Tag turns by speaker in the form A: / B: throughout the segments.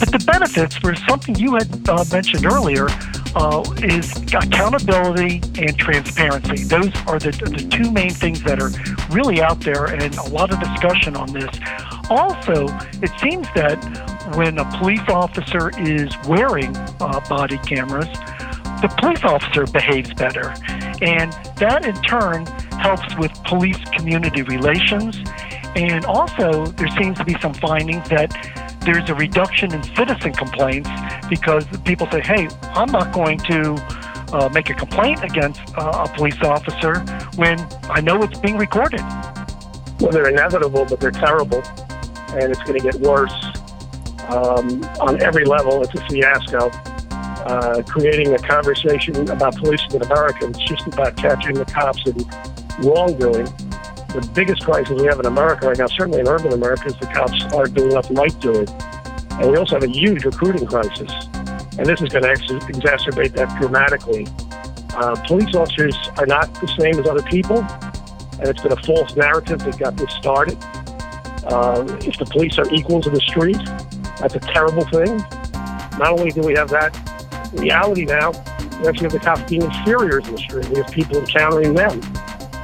A: But the benefits were something you had uh, mentioned earlier uh, is accountability and transparency. Those are the, the two main things that are really out there, and a lot of discussion on this. Also, it seems that when a police officer is wearing uh, body cameras, the police officer behaves better. And that in turn helps with police community relations. And also, there seems to be some findings that there's a reduction in citizen complaints because people say, hey, I'm not going to uh, make a complaint against uh, a police officer when I know it's being recorded.
B: Well, they're inevitable, but they're terrible, and it's going to get worse um, on every level. It's a fiasco. Uh, creating a conversation about policing in America is just about catching the cops in wrongdoing the biggest crisis we have in America right now, certainly in urban America, is the cops aren't doing enough right doing. And we also have a huge recruiting crisis. And this is going to ex- exacerbate that dramatically. Uh, police officers are not the same as other people, and it's been a false narrative that got this started. Uh, if the police are equals in the street, that's a terrible thing. Not only do we have that reality now, we actually have the cops being inferiors in the street. We have people encountering them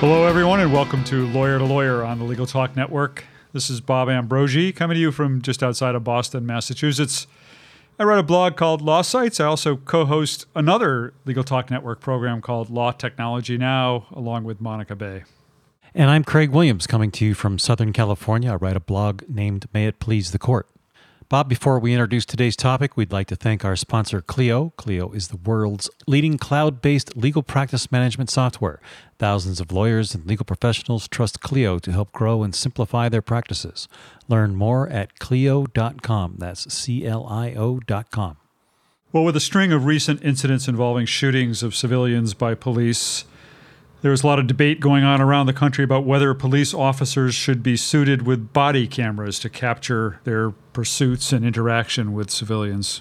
C: Hello, everyone, and welcome to Lawyer to Lawyer on the Legal Talk Network. This is Bob Ambrogi coming to you from just outside of Boston, Massachusetts. I write a blog called LawSites. I also co host another Legal Talk Network program called Law Technology Now, along with Monica Bay.
D: And I'm Craig Williams coming to you from Southern California. I write a blog named May It Please the Court. Bob, before we introduce today's topic, we'd like to thank our sponsor, Clio. Clio is the world's leading cloud based legal practice management software. Thousands of lawyers and legal professionals trust Clio to help grow and simplify their practices. Learn more at Clio.com. That's C L I O.com.
C: Well, with a string of recent incidents involving shootings of civilians by police, there was a lot of debate going on around the country about whether police officers should be suited with body cameras to capture their pursuits and interaction with civilians.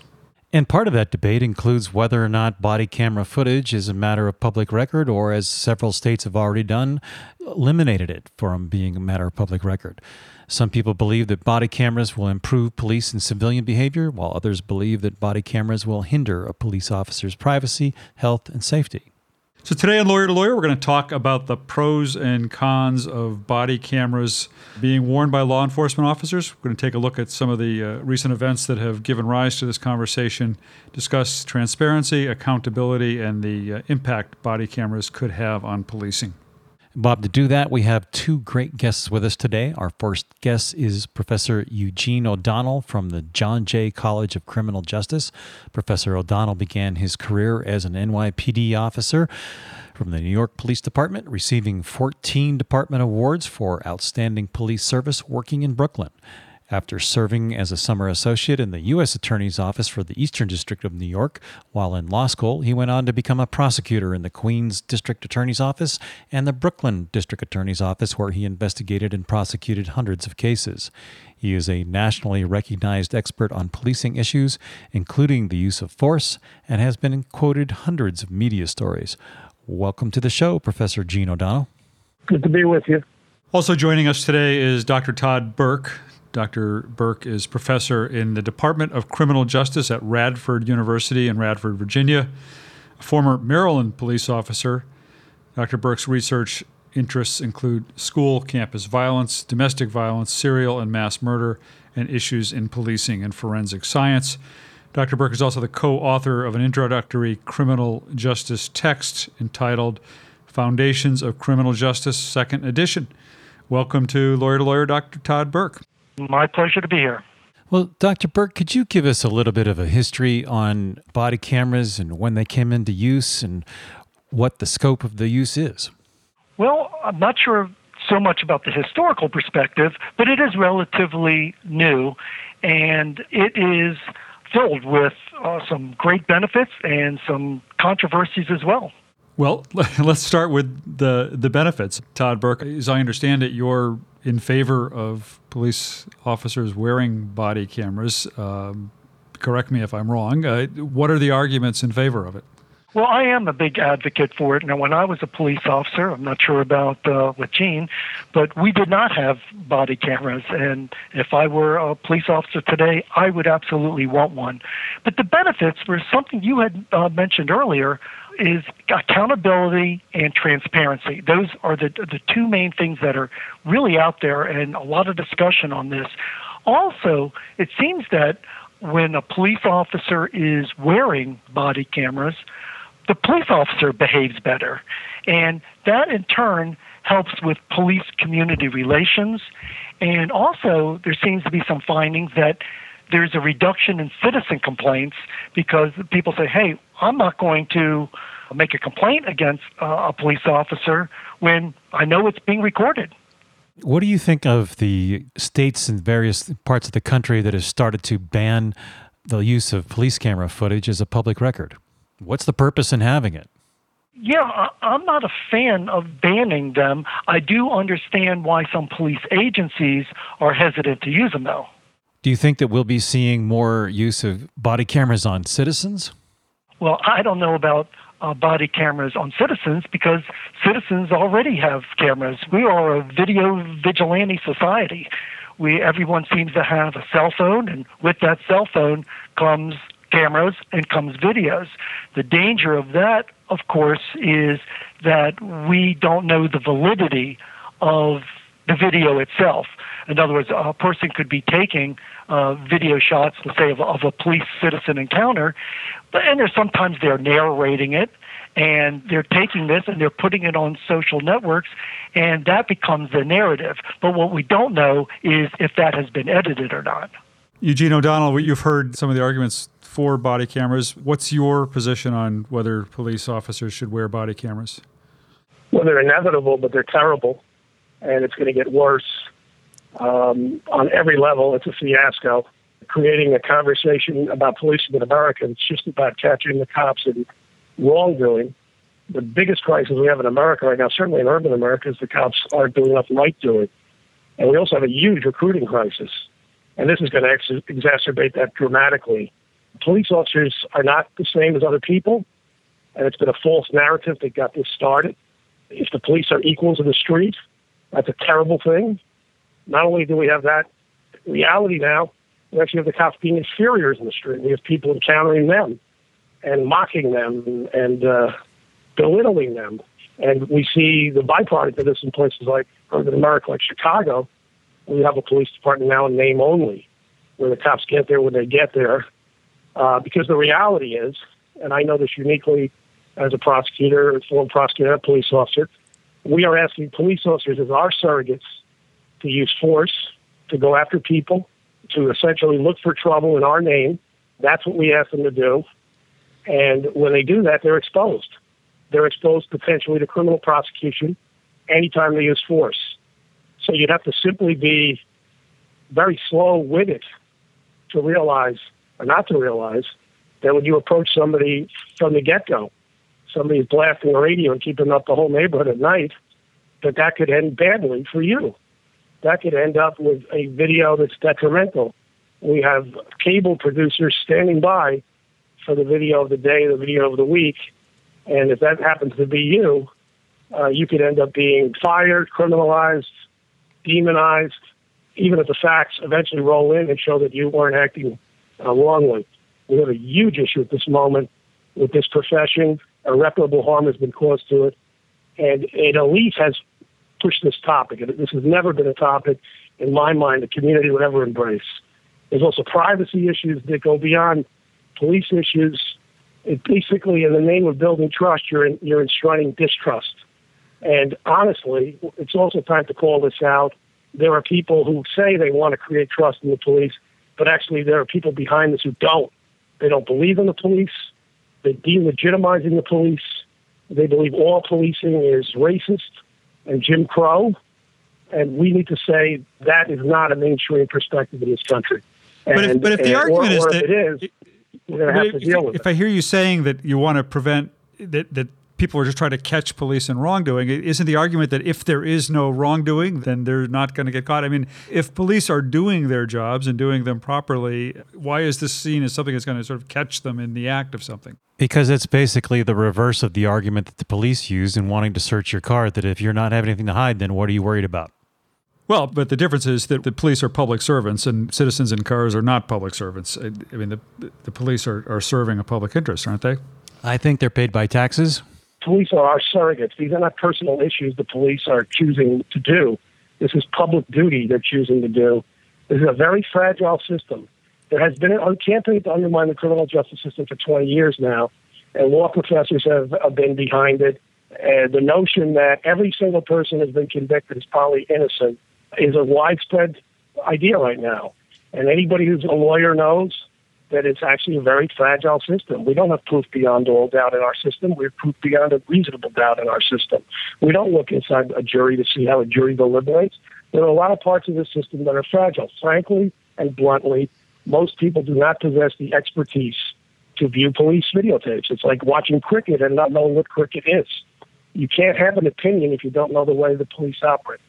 D: And part of that debate includes whether or not body camera footage is a matter of public record, or as several states have already done, eliminated it from being a matter of public record. Some people believe that body cameras will improve police and civilian behavior, while others believe that body cameras will hinder a police officer's privacy, health, and safety.
C: So, today on Lawyer to Lawyer, we're going to talk about the pros and cons of body cameras being worn by law enforcement officers. We're going to take a look at some of the uh, recent events that have given rise to this conversation, discuss transparency, accountability, and the uh, impact body cameras could have on policing.
D: Bob, to do that, we have two great guests with us today. Our first guest is Professor Eugene O'Donnell from the John Jay College of Criminal Justice. Professor O'Donnell began his career as an NYPD officer from the New York Police Department, receiving 14 department awards for outstanding police service working in Brooklyn. After serving as a summer associate in the U.S. Attorney's Office for the Eastern District of New York, while in law school, he went on to become a prosecutor in the Queens District Attorney's Office and the Brooklyn District Attorney's Office, where he investigated and prosecuted hundreds of cases. He is a nationally recognized expert on policing issues, including the use of force, and has been quoted hundreds of media stories. Welcome to the show, Professor Gene O'Donnell.
B: Good to be with you.
C: Also joining us today is Dr. Tod Burke. Dr. Burke is professor in the Department of Criminal Justice at Radford University in Radford, Virginia, a former Maryland police officer. Dr. Burke's research interests include school campus violence, domestic violence, serial and mass murder, and issues in policing and forensic science. Dr. Burke is also the co author of an introductory criminal justice text entitled Foundations of Criminal Justice, Second Edition. Welcome to Lawyer to Lawyer, Dr. Tod Burke.
A: My pleasure to be here.
D: Well, Dr. Burke, could you give us a little bit of a history on body cameras and when they came into use and what the scope of the use is?
A: Well, I'm not sure so much about the historical perspective, but it is relatively new, and it is filled with uh, some great benefits and some controversies as well.
C: Well, let's start with the the benefits. Tod Burke, as I understand it, you're in favor of police officers wearing body cameras. Um, correct me if I'm wrong. Uh, what are the arguments in favor of it?
A: Well, I am a big advocate for it. Now, when I was a police officer, I'm not sure about uh, with Gene, but we did not have body cameras. And if I were a police officer today, I would absolutely want one. But the benefits were something you had uh, mentioned earlier is accountability and transparency. Those are the the two main things that are really out there, and a lot of discussion on this. Also, it seems that when a police officer is wearing body cameras, the police officer behaves better. And that in turn helps with police community relations. And also, there seems to be some findings that there's a reduction in citizen complaints because people say, hey, I'm not going to make a complaint against uh, a police officer when I know it's being recorded.
D: What do you think of the states and various parts of the country that have started to ban the use of police camera footage as a public record? What's the purpose in having it?
A: Yeah, I'm not a fan of banning them. I do understand why some police agencies are hesitant to use them, though.
D: Do you think that we'll be seeing more use of body cameras on citizens?
A: Well, I don't know about uh, body cameras on citizens because citizens already have cameras. We are a video vigilante society. We everyone seems to have a cell phone, and with that cell phone comes cameras and comes videos. The danger of that, of course, is that we don't know the validity of the video itself. In other words, a person could be taking uh, video shots, let's say, of, of a police citizen encounter, but and there's sometimes they're narrating it, and they're taking this and they're putting it on social networks, and that becomes the narrative. But what we don't know is if that has been edited or not.
C: Eugene O'Donnell, you've heard some of the arguments for body cameras. What's your position on whether police officers should wear body cameras?
B: Well, they're inevitable, but they're terrible, and it's going to get worse um, on every level. It's a fiasco. Creating a conversation about policing in America, it's just about catching the cops in wrongdoing. The biggest crisis we have in America right now, certainly in urban America, is the cops aren't doing enough right doing. And we also have a huge recruiting crisis. And this is going to ex- exacerbate that dramatically police officers are not the same as other people, and it's been a false narrative that got this started. If the police are equals in the street, that's a terrible thing. Not only do we have that reality now, we actually have the cops being inferiors in the street. We have people encountering them and mocking them and, and uh, belittling them. And we see the byproduct of this in places like urban America, like Chicago. We have a police department now in name only, where the cops get there when they get there, uh, because the reality is, and I know this uniquely as a prosecutor, former prosecutor, a police officer, we are asking police officers as our surrogates to use force to go after people, to essentially look for trouble in our name. That's what we ask them to do. And when they do that, they're exposed. They're exposed potentially to criminal prosecution anytime they use force. So you'd have to simply be very slow with it to realize or not to realize that when you approach somebody from the get-go, somebody's blasting the radio and keeping up the whole neighborhood at night, that that could end badly for you. That could end up with a video that's detrimental. We have cable producers standing by for the video of the day, the video of the week, and if that happens to be you, uh, you could end up being fired, criminalized, demonized, even if the facts eventually roll in and show that you weren't acting uh, wrongly. We have a huge issue at this moment with this profession. Irreparable harm has been caused to it. And an elite has pushed this topic. And this has never been a topic, in my mind, the community would ever embrace. There's also privacy issues that go beyond police issues. It basically, in the name of building trust, you're, in, you're enshrining distrust. And honestly, it's also time to call this out. There are people who say they want to create trust in the police, but actually there are people behind this who don't. They don't believe in the police. They're delegitimizing the police. They believe all policing is racist and Jim Crow. and we need to say that is not a mainstream perspective in this country.
C: But if,
B: And-
C: but if the
B: and- uh,
C: argument
B: or,
C: is
B: or
C: that
B: if it is, we're going to have to
C: if,
B: deal with
C: if. I hear you saying that you want to prevent that that people are just trying to catch police in wrongdoing, isn't the argument that if there is no wrongdoing, then they're not going to get caught? I mean, if police are doing their jobs and doing them properly, why is this seen as something that's going to sort of catch them in the act of something?
D: Because it's basically the reverse of the argument that the police use in wanting to search your car that if you're not having anything to hide, then what are you worried about?
C: Well, but the difference is that the police are public servants and citizens in cars are not public servants. I I mean, the, the police are, are serving a public interest, aren't they?
D: I think they're paid by taxes.
B: Police are our surrogates. These are not personal issues the police are choosing to do. This is public duty they're choosing to do. This is a very fragile system. There has been a campaign to undermine the criminal justice system for 20 years now, and law professors have, have been behind it. And the notion that every single person has been convicted is probably innocent is a widespread idea right now. And anybody who's a lawyer knows that it's actually a very fragile system. We don't have proof beyond all doubt in our system. We have proof beyond a reasonable doubt in our system. We don't look inside a jury to see how a jury deliberates. There are a lot of parts of the system that are fragile. Frankly and bluntly, most people do not possess the expertise to view police videotapes. It's like watching cricket and not knowing what cricket is. You can't have an opinion if you don't know the way the police operate.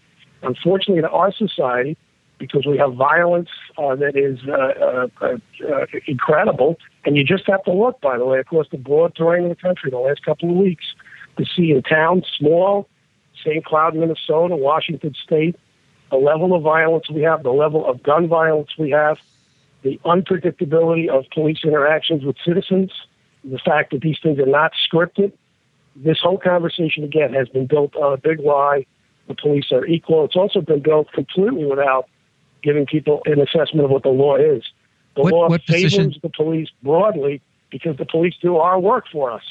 B: Unfortunately, in our society, because we have violence uh, that is uh, uh, uh, incredible. And you just have to look, by the way, across the broad terrain of the country the last couple of weeks to see in towns, small, St. Cloud, Minnesota, Washington State, the level of violence we have, the level of gun violence we have, the unpredictability of police interactions with citizens, the fact that these things are not scripted. This whole conversation, again, has been built on a big lie. The police are equal. It's also been built completely without giving people an assessment of what the law is. The
E: What-
B: law
E: what
B: favors
E: position-
B: the police broadly because the police do our work for us.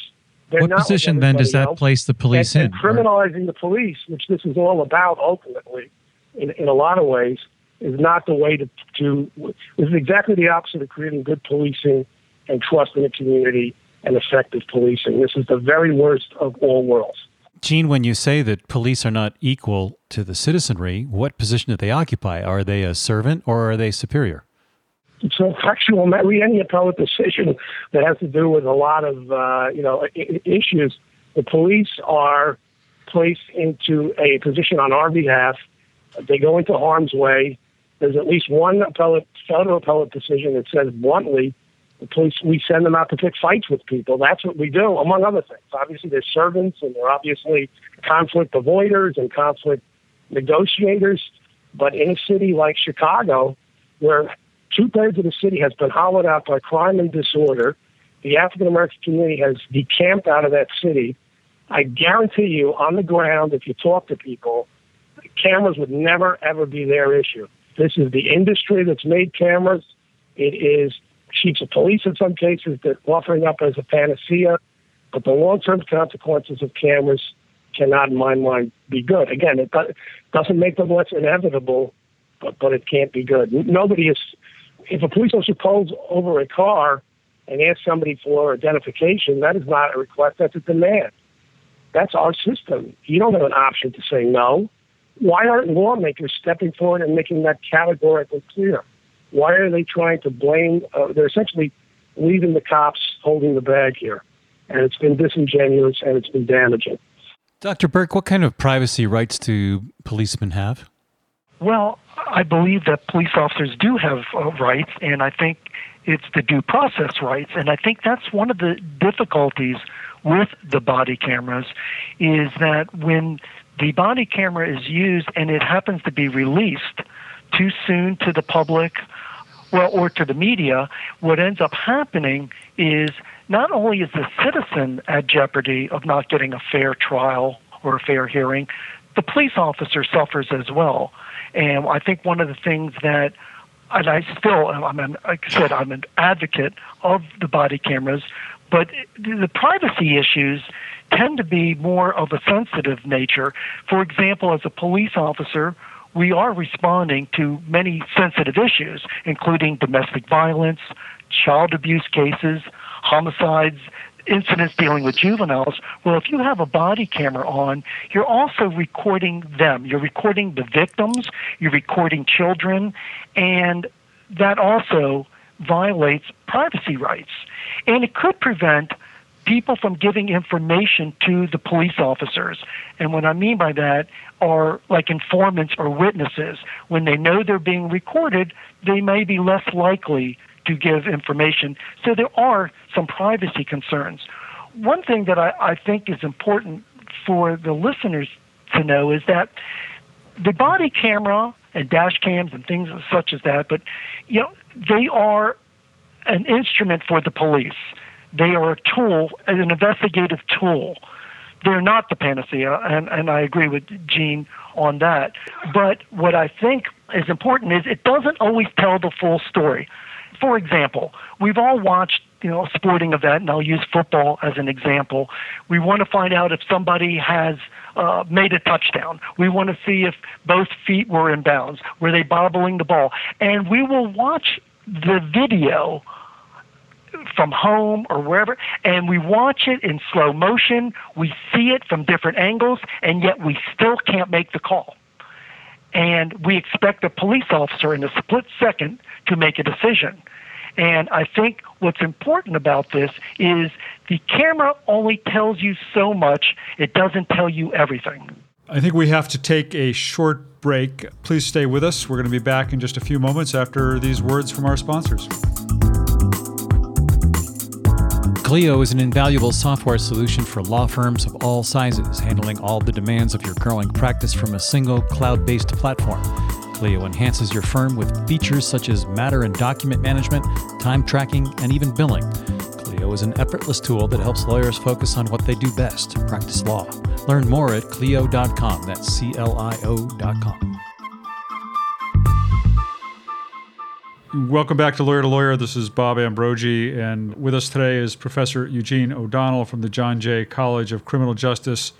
B: They're
E: What position then does that
B: else.
E: place the police
B: and,
E: in?
B: and criminalizing the police, which this is all about ultimately, in, in a lot of ways, is not the way to, to. This is exactly the opposite of creating good policing and trust in the community and effective policing. This is the very worst of all worlds.
D: Gene, when you say that police are not equal to the citizenry, what position do they occupy? Are they a servant or are they superior?
B: It's a factual, any appellate decision that has to do with a lot of uh, you know issues. The police are placed into a position on our behalf. They go into harm's way. There's at least one appellate, federal appellate decision that says bluntly, the police we send them out to pick fights with people. That's what we do, among other things. Obviously, they're servants and they're obviously conflict avoiders and conflict negotiators. But in a city like Chicago, where two thirds of the city has been hollowed out by crime and disorder, the African American community has decamped out of that city. I guarantee you, on the ground, if you talk to people, cameras would never ever be their issue. This is the industry that's made cameras. It is chiefs of police in some cases that offering up as a panacea, but the long-term consequences of cameras cannot, in my mind, be good. Again, it doesn't make them less inevitable, but but it can't be good. Nobody is. If a police officer pulls over a car and asks somebody for identification, that is not a request. That's a demand. That's our system. You don't have an option to say no. Why aren't lawmakers stepping forward and making that categorically clear? Why are they trying to blame? Uh, they're essentially leaving the cops holding the bag here, and it's been disingenuous and it's been damaging.
D: Dr. Burke, what kind of privacy rights do policemen have?
A: Well, I believe that police officers do have uh, rights, and I think it's the due process rights. And I think that's one of the difficulties with the body cameras is that when the body camera is used and it happens to be released too soon to the public well or to the media what ends up happening is not only is the citizen at jeopardy of not getting a fair trial or a fair hearing the police officer suffers as well and i think one of the things that and I still, I'm an, like I said, I'm an advocate of the body cameras, but the privacy issues tend to be more of a sensitive nature. For example, as a police officer, we are responding to many sensitive issues, including domestic violence, child abuse cases, homicides, incidents dealing with juveniles, well, if you have a body camera on, you're also recording them. You're recording the victims, you're recording children, and that also violates privacy rights. And it could prevent people from giving information to the police officers. And what I mean by that are like informants or witnesses. When they know they're being recorded, they may be less likely to give information. So there are some privacy concerns. One thing that I, I think is important for the listeners to know is that the body camera and dash cams and things such as that, but you know, they are an instrument for the police. They are a tool, an investigative tool. They're not the panacea, and, and I agree with Gene on that. But what I think is important is it doesn't always tell the full story. For example, we've all watched you know a sporting event, and I'll use football as an example. We want to find out if somebody has uh, made a touchdown. We want to see if both feet were in bounds. Were they bobbling the ball? And we will watch the video from home or wherever, and we watch it in slow motion. We see it from different angles, and yet we still can't make the call. And we expect a police officer in a split second to make a decision. And I think what's important about this is the camera only tells you so much, it doesn't tell you everything.
C: I think we have to take a short break. Please stay with us. We're going to be back in just a few moments after these words from our sponsors.
D: Clio is an invaluable software solution for law firms of all sizes, handling all the demands of your growing practice from a single cloud based platform. Clio enhances your firm with features such as matter and document management, time tracking, and even billing. Clio is an effortless tool that helps lawyers focus on what they do best practice law. Learn more at Clio.com. That's C L I O.com.
C: Welcome back to Lawyer to Lawyer. This is Bob Ambrogi, and with us today is Professor Eugene O'Donnell from the John Jay College of Criminal Justice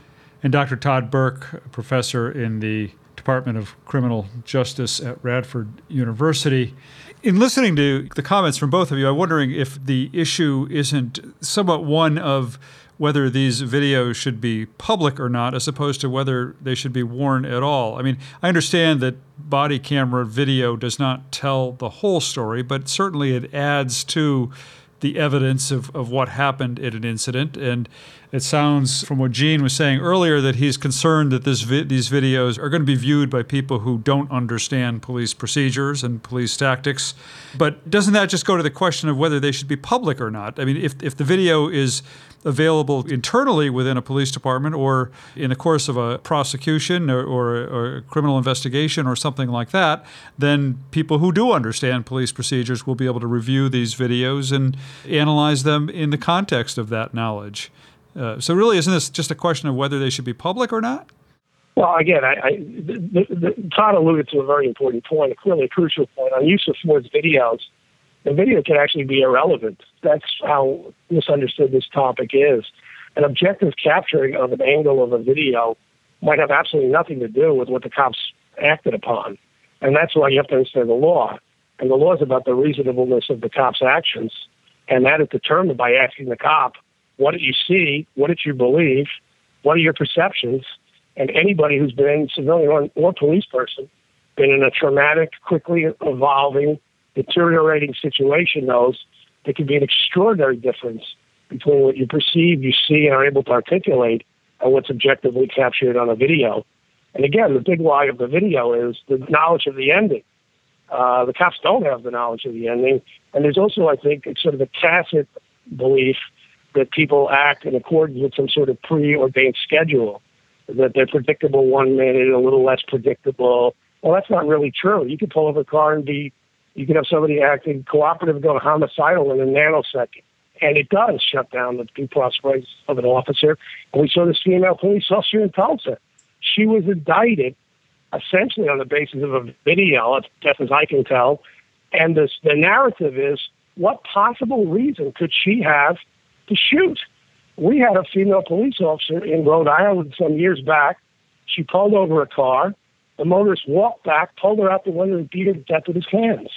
C: and Dr. Tod Burke, professor in the Department of Criminal Justice at Radford University. In listening to the comments from both of you, I'm wondering if the issue isn't somewhat one of whether these videos should be public or not, as opposed to whether they should be worn at all. I mean, I understand that body camera video does not tell the whole story, but certainly it adds to the evidence of, of what happened at an incident. And it sounds from what Gene was saying earlier that he's concerned that vi- these videos are going to be viewed by people who don't understand police procedures and police tactics. But doesn't that just go to the question of whether they should be public or not? I mean, if, if the video is available internally within a police department or in the course of a prosecution or, or, or, a criminal investigation or something like that, then people who do understand police procedures will be able to review these videos and analyze them in the context of that knowledge. Uh, so, really, isn't this just a question of whether they should be public or not?
B: Well, again, I, I the, the, Tod alluded to a very important point, a clearly crucial point on use of force videos the video can actually be irrelevant. That's how misunderstood this topic is. An objective capturing of an angle of a video might have absolutely nothing to do with what the cops acted upon. And that's why you have to understand the law. And the law is about the reasonableness of the cop's actions. And that is determined by asking the cop, what did you see? What did you believe? What are your perceptions? And anybody who's been civilian or, or police person, been in a traumatic, quickly evolving, deteriorating situation knows there can be an extraordinary difference between what you perceive, you see, and are able to articulate and what's objectively captured on a video. And again, the big lie of the video is the knowledge of the ending. Uh, the cops don't have the knowledge of the ending. And there's also, I think, it's sort of a tacit belief that people act in accordance with some sort of preordained schedule, that they're predictable one minute, a little less predictable. Well, that's not really true. You can pull over a car and be you can have somebody acting cooperative go homicidal in a nanosecond. And it does shut down the due process rights of an officer. And we saw this female police officer in Tulsa. She was indicted essentially on the basis of a video, as best as I can tell. And this, the narrative is what possible reason could she have to shoot? We had a female police officer in Rhode Island some years back. She pulled over a car. The motorist walked back, pulled her out the window, and beat her to death with his hands.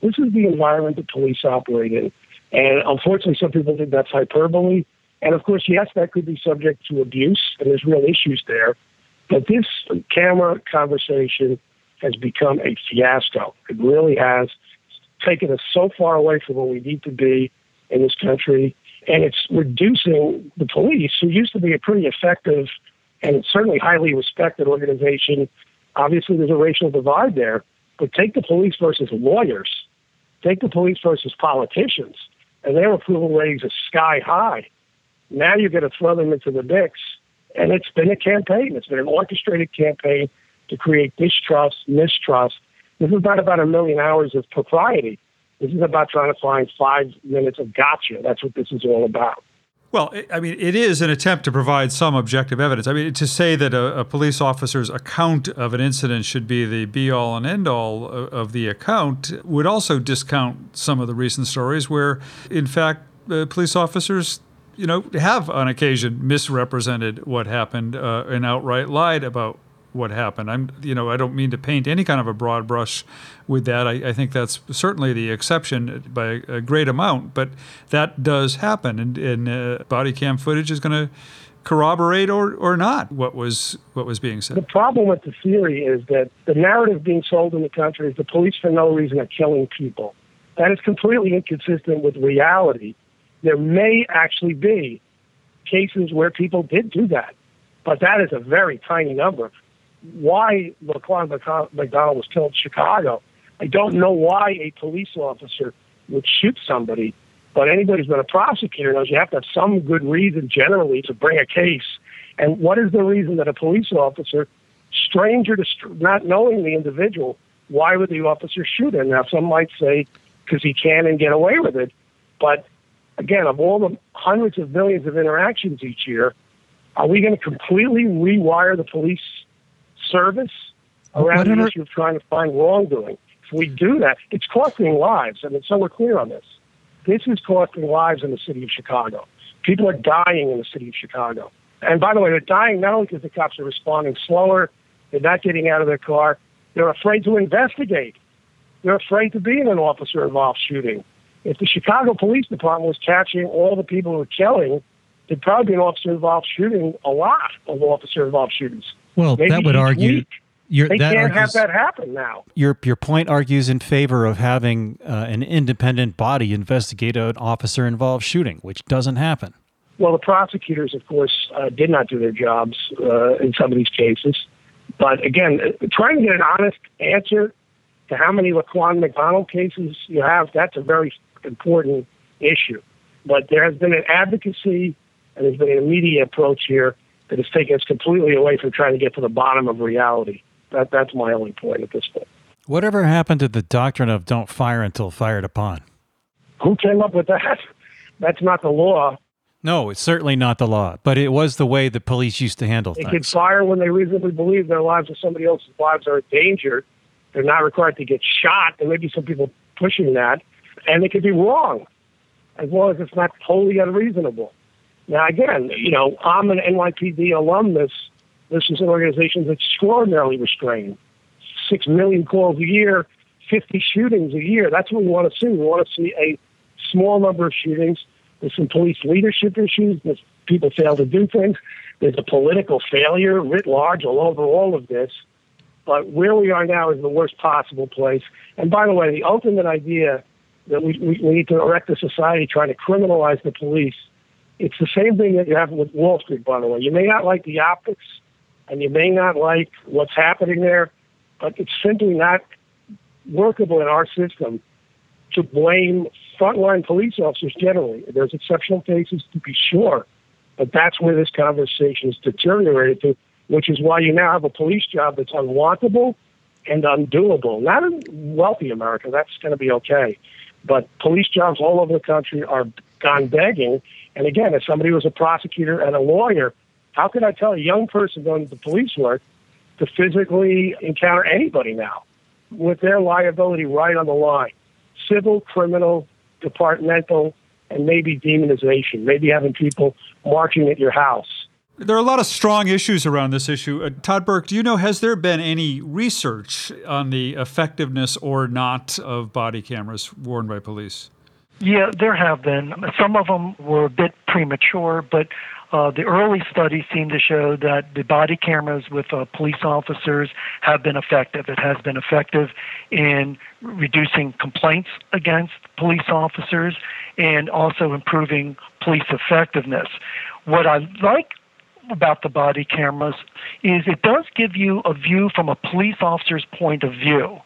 B: This is the environment the police operate in. And unfortunately, some people think that's hyperbole. And of course, yes, that could be subject to abuse, and there's real issues there. But this camera conversation has become a fiasco. It really has taken us so far away from where we need to be in this country. And it's reducing the police, who used to be a pretty effective and certainly highly respected organization. Obviously, there's a racial divide there, but take the police versus lawyers, take the police versus politicians, and their approval ratings are sky high. Now you're going to throw them into the mix. And it's been a campaign. It's been an orchestrated campaign to create distrust, mistrust. This is not about a million hours of propriety. This is about trying to find five minutes of gotcha. That's what this is all about.
C: Well, I mean, it is an attempt to provide some objective evidence. I mean, to say that a, a police officer's account of an incident should be the be all and end all of, the account would also discount some of the recent stories where, in fact, uh, police officers you know, have on occasion misrepresented what happened uh, and outright lied about what happened. I'm, you know, I don't mean to paint any kind of a broad brush with that. I, I think that's certainly the exception by a great amount, but that does happen, and, and uh, body cam footage is going to corroborate or, or not what was what was being said.
B: The problem with the theory is that the narrative being sold in the country is the police for no reason are killing people. That is completely inconsistent with reality. There may actually be cases where people did do that, but that is a very tiny number why Laquan McDonald was killed in Chicago. I don't know why a police officer would shoot somebody, but anybody who's been a prosecutor knows you have to have some good reason generally to bring a case. And what is the reason that a police officer, stranger to not knowing the individual, why would the officer shoot him? Now, some might say because he can and get away with it, but again, of all the hundreds of millions of interactions each year, are we going to completely rewire the police service around the issue of trying to find wrongdoing. If we do that, it's costing lives. I mean, so we're clear on this. This is costing lives in the city of Chicago. People are dying in the city of Chicago. And by the way, they're dying not only because the cops are responding slower, they're not getting out of their car, they're afraid to investigate. They're afraid to be in an officer involved shooting. If the Chicago Police Department was catching all the people who were killing, there'd probably be an officer involved shooting, a lot of officer involved shootings.
D: Well,
B: Maybe
D: that would argue.
B: Your, they can't argues, have that happen now.
D: Your your point argues in favor of having uh, an independent body investigate an officer involved shooting, which doesn't happen.
B: Well, the prosecutors, of course, uh, did not do their jobs uh, in some of these cases. But again, uh, trying to get an honest answer to how many Laquan McDonald cases you have, that's a very important issue. But there has been an advocacy and there's been an media approach here that has taken us completely away from trying to get to the bottom of reality. That, that's my only point at this point.
D: Whatever happened to the doctrine of don't fire until fired upon?
B: Who came up with that? That's not the law.
D: No, it's certainly not the law, but it was the way the police used to handle
B: they
D: things.
B: They can fire when they reasonably believe their lives or somebody else's lives are in danger. They're not required to get shot. There may be some people pushing that, and they could be wrong, as long as it's not totally unreasonable. Now, again, you know, I'm an NYPD alumnus. This is an organization that's extraordinarily restrained. Six million calls a year, 50 shootings a year. That's what we want to see. We want to see a small number of shootings. There's some police leadership issues. There's people fail to do things. There's a political failure writ large all over all of this. But where we are now is the worst possible place. And by the way, the ultimate idea that we, we, we need to erect a society trying to criminalize the police it's the same thing that you have with Wall Street, by the way. You may not like the optics and you may not like what's happening there, but it's simply not workable in our system to blame frontline police officers generally. There's exceptional cases to be sure, but that's where this conversation is deteriorated to, which is why you now have a police job that's unwantable and undoable. Not in wealthy America, that's going to be okay. But police jobs all over the country are gone begging and again, as somebody was a prosecutor and a lawyer, how can I tell a young person going to the police work to physically encounter anybody now with their liability right on the line? Civil, criminal, departmental, and maybe demonization, maybe having people marching at your house.
C: There are a lot of strong issues around this issue. Uh, Tod Burke, do you know, has there been any research on the effectiveness or not of body cameras worn by police?
A: Yeah, there have been. Some of them were a bit premature, but uh, the early studies seem to show that the body cameras with uh, police officers have been effective. It has been effective in reducing complaints against police officers and also improving police effectiveness. What I like about the body cameras is it does give you a view from a police officer's point of view.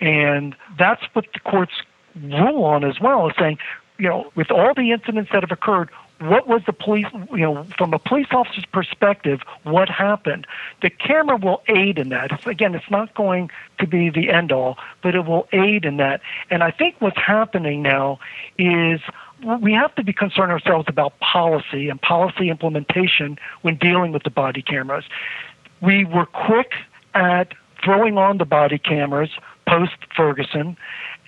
A: And that's what the courts rule on as well, saying, you know, with all the incidents that have occurred, what was the police, you know, from a police officer's perspective, what happened? The camera will aid in that. It's, again, it's not going to be the end all, but it will aid in that. And I think what's happening now is we have to be concerned ourselves about policy and policy implementation when dealing with the body cameras. We were quick at throwing on the body cameras post Ferguson,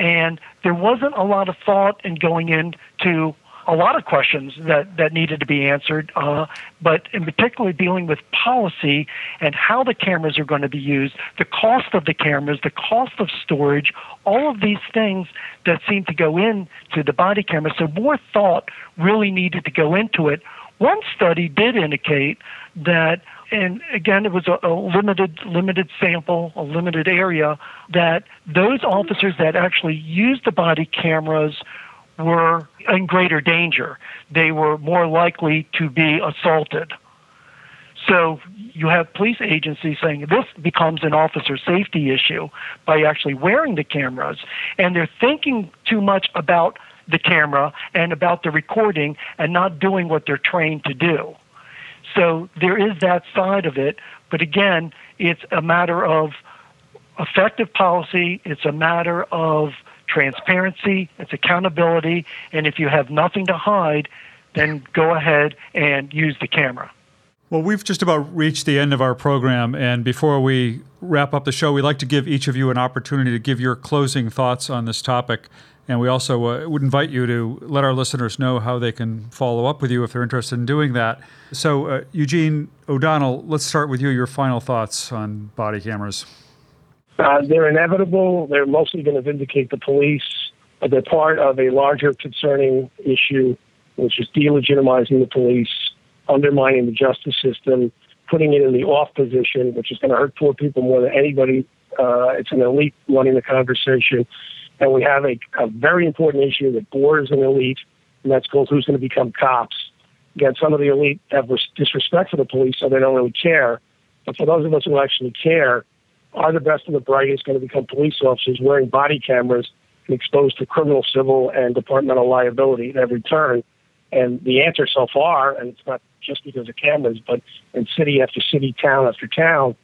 A: and there wasn't a lot of thought in going into a lot of questions that, that needed to be answered, uh, but in particular dealing with policy and how the cameras are going to be used, the cost of the cameras, the cost of storage, all of these things that seem to go into the body camera. So more thought really needed to go into it. One study did indicate that and again, it was a, a, limited limited sample, a limited area. That those officers that actually used the body cameras were in greater danger. They were more likely to be assaulted. So you have police agencies saying this becomes an officer safety issue by actually wearing the cameras, and they're thinking too much about the camera and about the recording and not doing what they're trained to do. So there is that side of it, but again, it's a matter of effective policy, it's a matter of transparency, it's accountability, and if you have nothing to hide, then go ahead and use the camera.
C: Well, we've just about reached the end of our program, and before we wrap up the show, we'd like to give each of you an opportunity to give your closing thoughts on this topic. And we also uh, would invite you to let our listeners know how they can follow up with you if they're interested in doing that. So, uh, Eugene O'Donnell, let's start with you. Your final thoughts on body cameras.
B: Uh, they're inevitable. They're mostly going to vindicate the police, but they're part of a larger concerning issue, which is delegitimizing the police, undermining the justice system, putting it in the off position, which is going to hurt poor people more than anybody. Uh, it's an elite running the conversation. And we have a, a very important issue that borders an elite, and that's called who's going to become cops. Again, some of the elite have disrespect for the police, so they don't really care. But for those of us who actually care, are the best and the brightest going to become police officers wearing body cameras and exposed to criminal, civil, and departmental liability at every turn? And the answer so far, and it's not just because of cameras, but in city after city, town after town,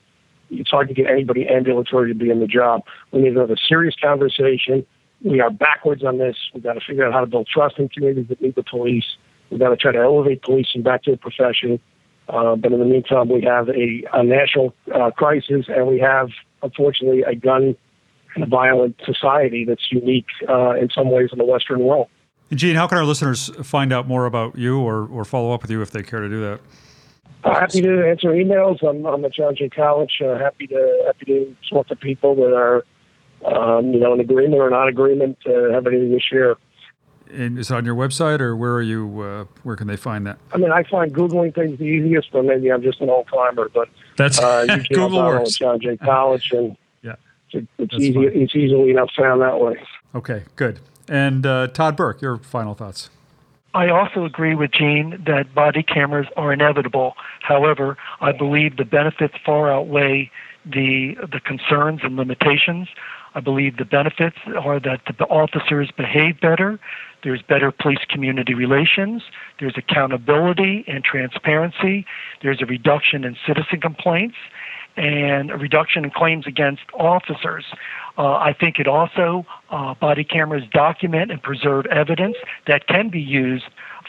B: it's hard to get anybody ambulatory to be in the job. We need to have a serious conversation. We are backwards on this. We've got to figure out how to build trust in communities that need the police. We've got to try to elevate policing back to a profession. Uh, but in the meantime, we have a, a national uh, crisis, and we have, unfortunately, a gun and a violent society that's unique uh, in some ways in the Western world.
C: Gene, how can our listeners find out more about you or, or follow up with you if they care to do that?
B: Uh, happy to answer emails. I'm, I'm at John Jay College. Uh, happy to happy to talk to people that are, um, you know, in agreement or not agreement. Uh, have anything to share.
C: And is it on your website, or where are you? Uh, where can they find that?
B: I mean, I find googling things the easiest, but maybe I'm just an old timer. But
C: that's uh, Google works.
B: John Jay College, and
C: yeah,
B: it's, it's easy. Fine. It's easily enough found that way.
C: Okay, good. And uh, Tod Burke, your final thoughts.
A: I also agree with Gene that body cameras are inevitable. However, I believe the benefits far outweigh the the concerns and limitations. I believe the benefits are that the officers behave better, there's better police community relations, there's accountability and transparency, there's a reduction in citizen complaints, and a reduction in claims against officers. Uh, I think it also, uh, body cameras document and preserve evidence that can be used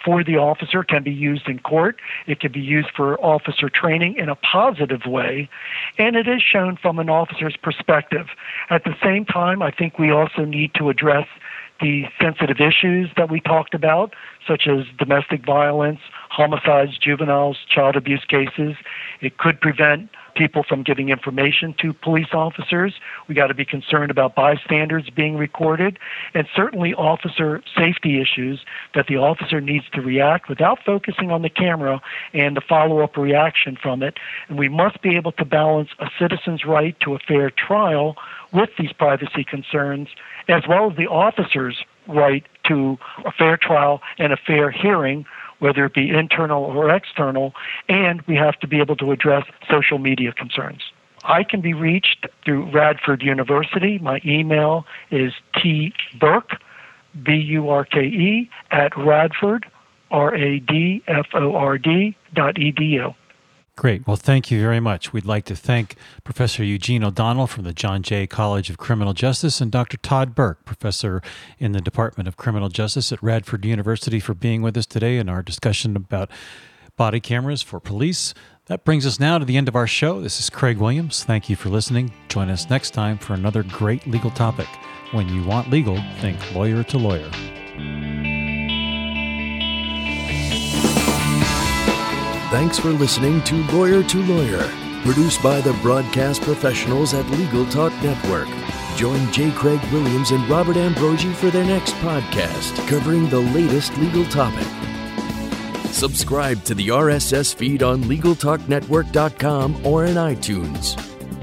A: for the officer, can be used in court, it can be used for officer training in a positive way, and it is shown from an officer's perspective. At the same time, I think we also need to address the sensitive issues that we talked about, such as domestic violence, homicides, juveniles, child abuse cases. It could prevent people from giving information to police officers. We got to be concerned about bystanders being recorded, and certainly officer safety issues that the officer needs to react without focusing on the camera and the follow up reaction from it. And we must be able to balance a citizen's right to a fair trial with these privacy concerns, as well as the officer's right to a fair trial and a fair hearing whether it be internal or external, and we have to be able to address social media concerns. I can be reached through Radford University. My email is tburke, B U R K E, at radford, R-A-D-F-O-R-D dot edu.
D: Great. Well, thank you very much. We'd like to thank Professor Eugene O'Donnell from the John Jay College of Criminal Justice and Dr. Tod Burke, professor in the Department of Criminal Justice at Radford University, for being with us today in our discussion about body cameras for police. That brings us now to the end of our show. This is Craig Williams. Thank you for listening. Join us next time for another great legal topic. When you want legal, think lawyer to lawyer.
F: Thanks for listening to Lawyer to Lawyer, produced by the broadcast professionals at Legal Talk Network. Join J. Craig Williams and Robert Ambrogi for their next podcast covering the latest legal topic. Subscribe to the RSS feed on LegalTalkNetwork.com or in iTunes.